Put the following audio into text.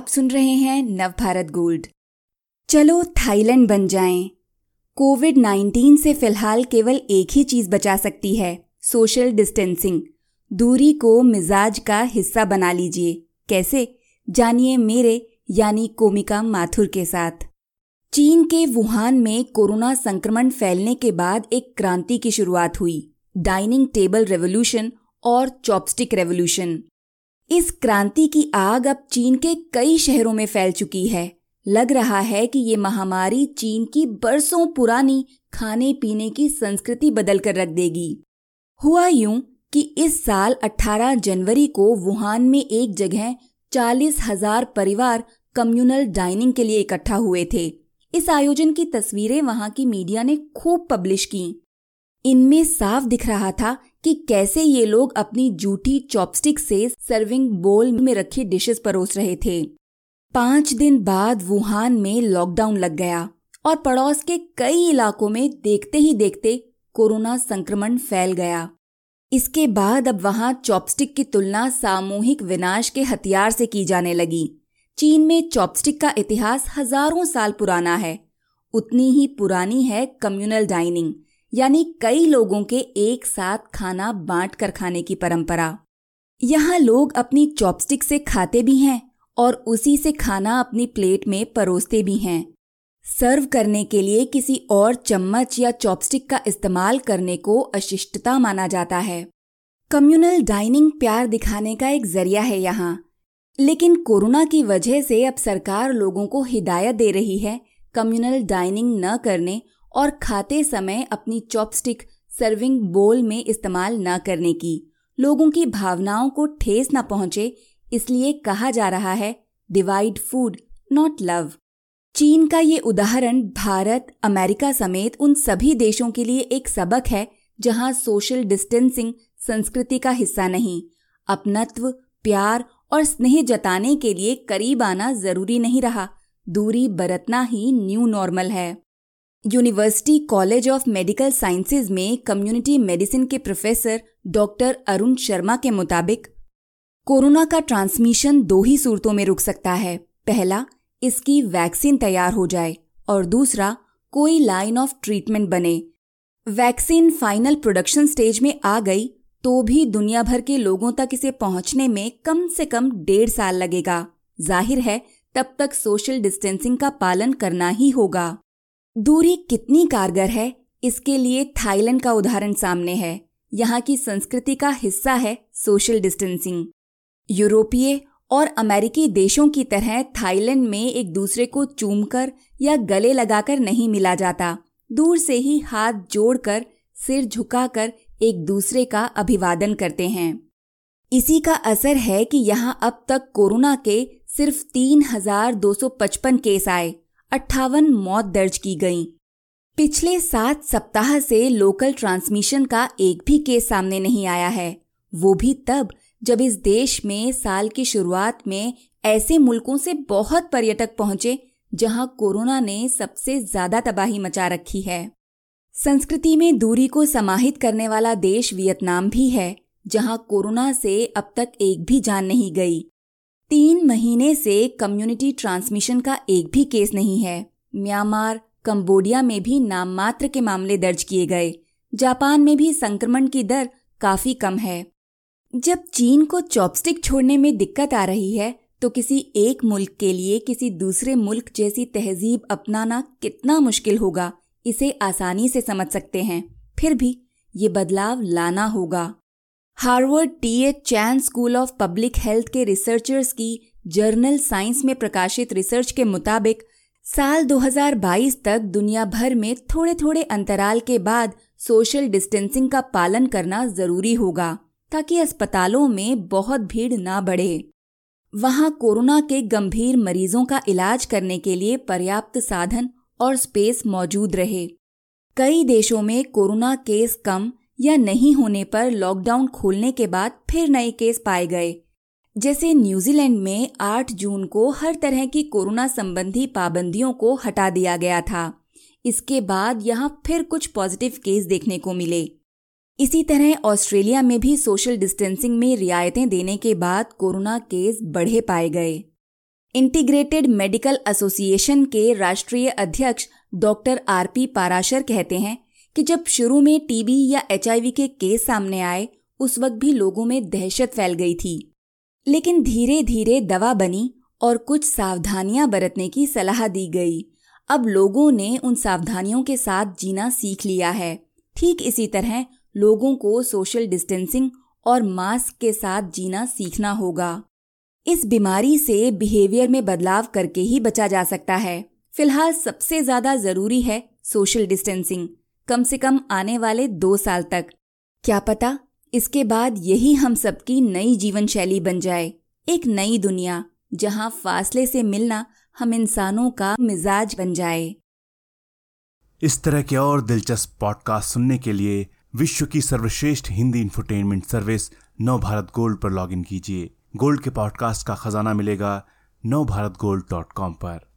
आप सुन रहे हैं नवभारत गोल्ड। चलो थाईलैंड बन जाएँ। कोविड 19 से फ़िलहाल केवल एक ही चीज़ बचा सकती है, सोशल डिस्टेंसिंग। दूरी को मिजाज का हिस्सा बना लीजिए। कैसे? जानिए मेरे, यानी कोमिका माथुर के साथ। चीन के वुहान में कोरोना संक्रमण फैलने के बाद एक क्रांति की शुरुआत हुई। डाइनिंग टेबल रेवोल्यूशन और चॉपस्टिक रेवोल्यूशन। इस क्रांति की आग अब चीन के कई शहरों में फैल चुकी है। लग रहा है कि ये महामारी चीन की बरसों पुरानी खाने पीने की संस्कृति बदल कर रख देगी। हुआ यूँ कि इस साल 18 जनवरी को वुहान में एक जगह चालीस हज़ार परिवार कम्युनल डाइनिंग के लिए इकट्ठा हुए थे। इस आयोजन की तस्वीरें वहाँ की मीडिया ने खूब पब्लिश की। इनमें साफ़ दिख रहा था कि कैसे ये लोग अपनी जूठी चॉपस्टिक से सर्विंग बोल में रखी डिशेस परोस रहे थे। पाँच दिन बाद वुहान में लॉकडाउन लग गया और पड़ोस के कई इलाकों में देखते ही देखते कोरोना संक्रमण फैल गया। इसके बाद अब वहाँ चॉपस्टिक की तुलना सामूहिक विनाश के हथियार से की जाने लगी। चीन में चॉपस्टिक का इतिहास हज़ारों साल पुराना है। उतनी ही पुरानी है कम्युनल डाइनिंग यानी कई लोगों के एक साथ खाना बांट कर खाने की परंपरा। यहाँ लोग अपनी चॉपस्टिक से खाते भी हैं और उसी से खाना अपनी प्लेट में परोसते भी हैं। सर्व करने के लिए किसी और चम्मच या चॉपस्टिक का इस्तेमाल करने को अशिष्टता माना जाता है। कम्युनल डाइनिंग प्यार दिखाने का एक ज़रिया है यहाँ। लेकिन कोरोना की वजह से अब सरकार लोगों को हिदायत दे रही है कम्युनल डाइनिंग न करने और खाते समय अपनी चॉपस्टिक सर्विंग बोल में इस्तेमाल न करने की। लोगों की भावनाओं को ठेस न पहुँचे, इसलिए कहा जा रहा है डिवाइड फ़ूड नॉट लव चीन का ये उदाहरण भारत, अमेरिका समेत उन सभी देशों के लिए एक सबक है, जहाँ सोशल डिस्टेंसिंग संस्कृति का हिस्सा नहीं। अपनत्व, प्यार और स्नेह जताने के लिए करीब आना ज़रूरी नहीं रहा। दूरी बरतना ही न्यू नॉर्मल है। University college of medical sciences में कम्युनिटी मेडिसिन के प्रोफेसर डॉक्टर अरुण शर्मा के मुताबिक, कोरोना का ट्रांसमिशन दो ही सूरतों में रुक सकता है। पहला, इसकी वैक्सीन तैयार हो जाए और दूसरा, कोई लाइन ऑफ़ ट्रीटमेंट बने। वैक्सीन फाइनल प्रोडक्शन स्टेज में आ गई तो भी दुनिया भर के लोगों तक इसे पहुँचने में कम से कम डेढ़ साल लगेगा। ज़ाहिर है, तब तक सोशल डिस्टेंसिंग का पालन करना ही होगा। दूरी कितनी कारगर है, इसके लिए थाईलैंड का उदाहरण सामने है। यहाँ की संस्कृति का हिस्सा है सोशल डिस्टेंसिंग। यूरोपीय और अमेरिकी देशों की तरह थाईलैंड में एक दूसरे को चूमकर या गले लगाकर नहीं मिला जाता। दूर से ही हाथ जोड़कर, सिर झुकाकर एक दूसरे का अभिवादन करते हैं। इसी का असर है कि यहाँ अब तक कोरोना के सिर्फ़ तीन हज़ार दो सौ पचपन केस आए। अट्ठावन मौत दर्ज की गई। पिछले सात सप्ताह से लोकल ट्रांसमिशन का एक भी केस सामने नहीं आया है। वो भी तब जब इस देश में साल की शुरुआत में ऐसे मुल्कों से बहुत पर्यटक पहुँचे जहाँ कोरोना ने सबसे ज़्यादा तबाही मचा रखी है। संस्कृति में दूरी को समाहित करने वाला देश वियतनाम भी है, जहाँ कोरोना से अब तक एक भी जान नहीं गई। तीन महीने से कम्युनिटी ट्रांसमिशन का एक भी केस नहीं है। म्यांमार कंबोडिया में भी नाम मात्र के मामले दर्ज किए गए। जापान में भी संक्रमण की दर काफ़ी कम है। जब चीन को चॉपस्टिक छोड़ने में दिक्कत आ रही है तो किसी एक मुल्क के लिए किसी दूसरे मुल्क जैसी तहजीब अपनाना कितना मुश्किल होगा, इसे आसानी से समझ सकते हैं। फिर भी ये बदलाव लाना होगा। Harvard T. H. Chan school of public health के रिसर्चर्स की जर्नल साइंस में प्रकाशित रिसर्च के मुताबिक, साल 2022 तक दुनिया भर में थोड़े थोड़े अंतराल के बाद सोशल डिस्टेंसिंग का पालन करना ज़रूरी होगा, ताकि अस्पतालों में बहुत भीड़ ना बढ़े। वहाँ कोरोना के गंभीर मरीजों का इलाज करने के लिए पर्याप्त साधन और स्पेस मौजूद रहे। कई देशों में कोरोना केस कम या नहीं होने पर लॉकडाउन खोलने के बाद फिर नए केस पाए गए। जैसे न्यूजीलैंड में 8 जून को हर तरह की कोरोना संबंधी पाबंदियों को हटा दिया गया था। इसके बाद यहाँ फिर कुछ पॉजिटिव केस देखने को मिले। इसी तरह ऑस्ट्रेलिया में भी सोशल डिस्टेंसिंग में रियायतें देने के बाद कोरोना केस बढ़े पाए गए। इंटीग्रेटेड मेडिकल एसोसिएशन के राष्ट्रीय अध्यक्ष डॉक्टर आरपी पाराशर कहते हैं कि जब शुरू में टीबी या एचआईवी के केस सामने आए, उस वक्त भी लोगों में दहशत फैल गई थी। लेकिन धीरे धीरे दवा बनी और कुछ सावधानियाँ बरतने की सलाह दी गई। अब लोगों ने उन सावधानियों के साथ जीना सीख लिया है। ठीक इसी तरह लोगों को सोशल डिस्टेंसिंग और मास्क के साथ जीना सीखना होगा। इस बीमारी से बिहेवियर में बदलाव करके ही बचा जा सकता है। फ़िलहाल सबसे ज़्यादा ज़रूरी है सोशल डिस्टेंसिंग। कम से कम आने वाले दो साल तक। क्या पता इसके बाद यही हम सबकी नई जीवन शैली बन जाए। एक नई दुनिया, जहाँ फासले से मिलना हम इंसानों का मिजाज बन जाए। इस तरह के और दिलचस्प पॉडकास्ट सुनने के लिए विश्व की सर्वश्रेष्ठ Hindi infotainment service Nav Bharat gold पर लॉगिन कीजिए। गोल्ड के पॉडकास्ट का खजाना मिलेगा नव भारत गोल्ड डॉट कॉम पर।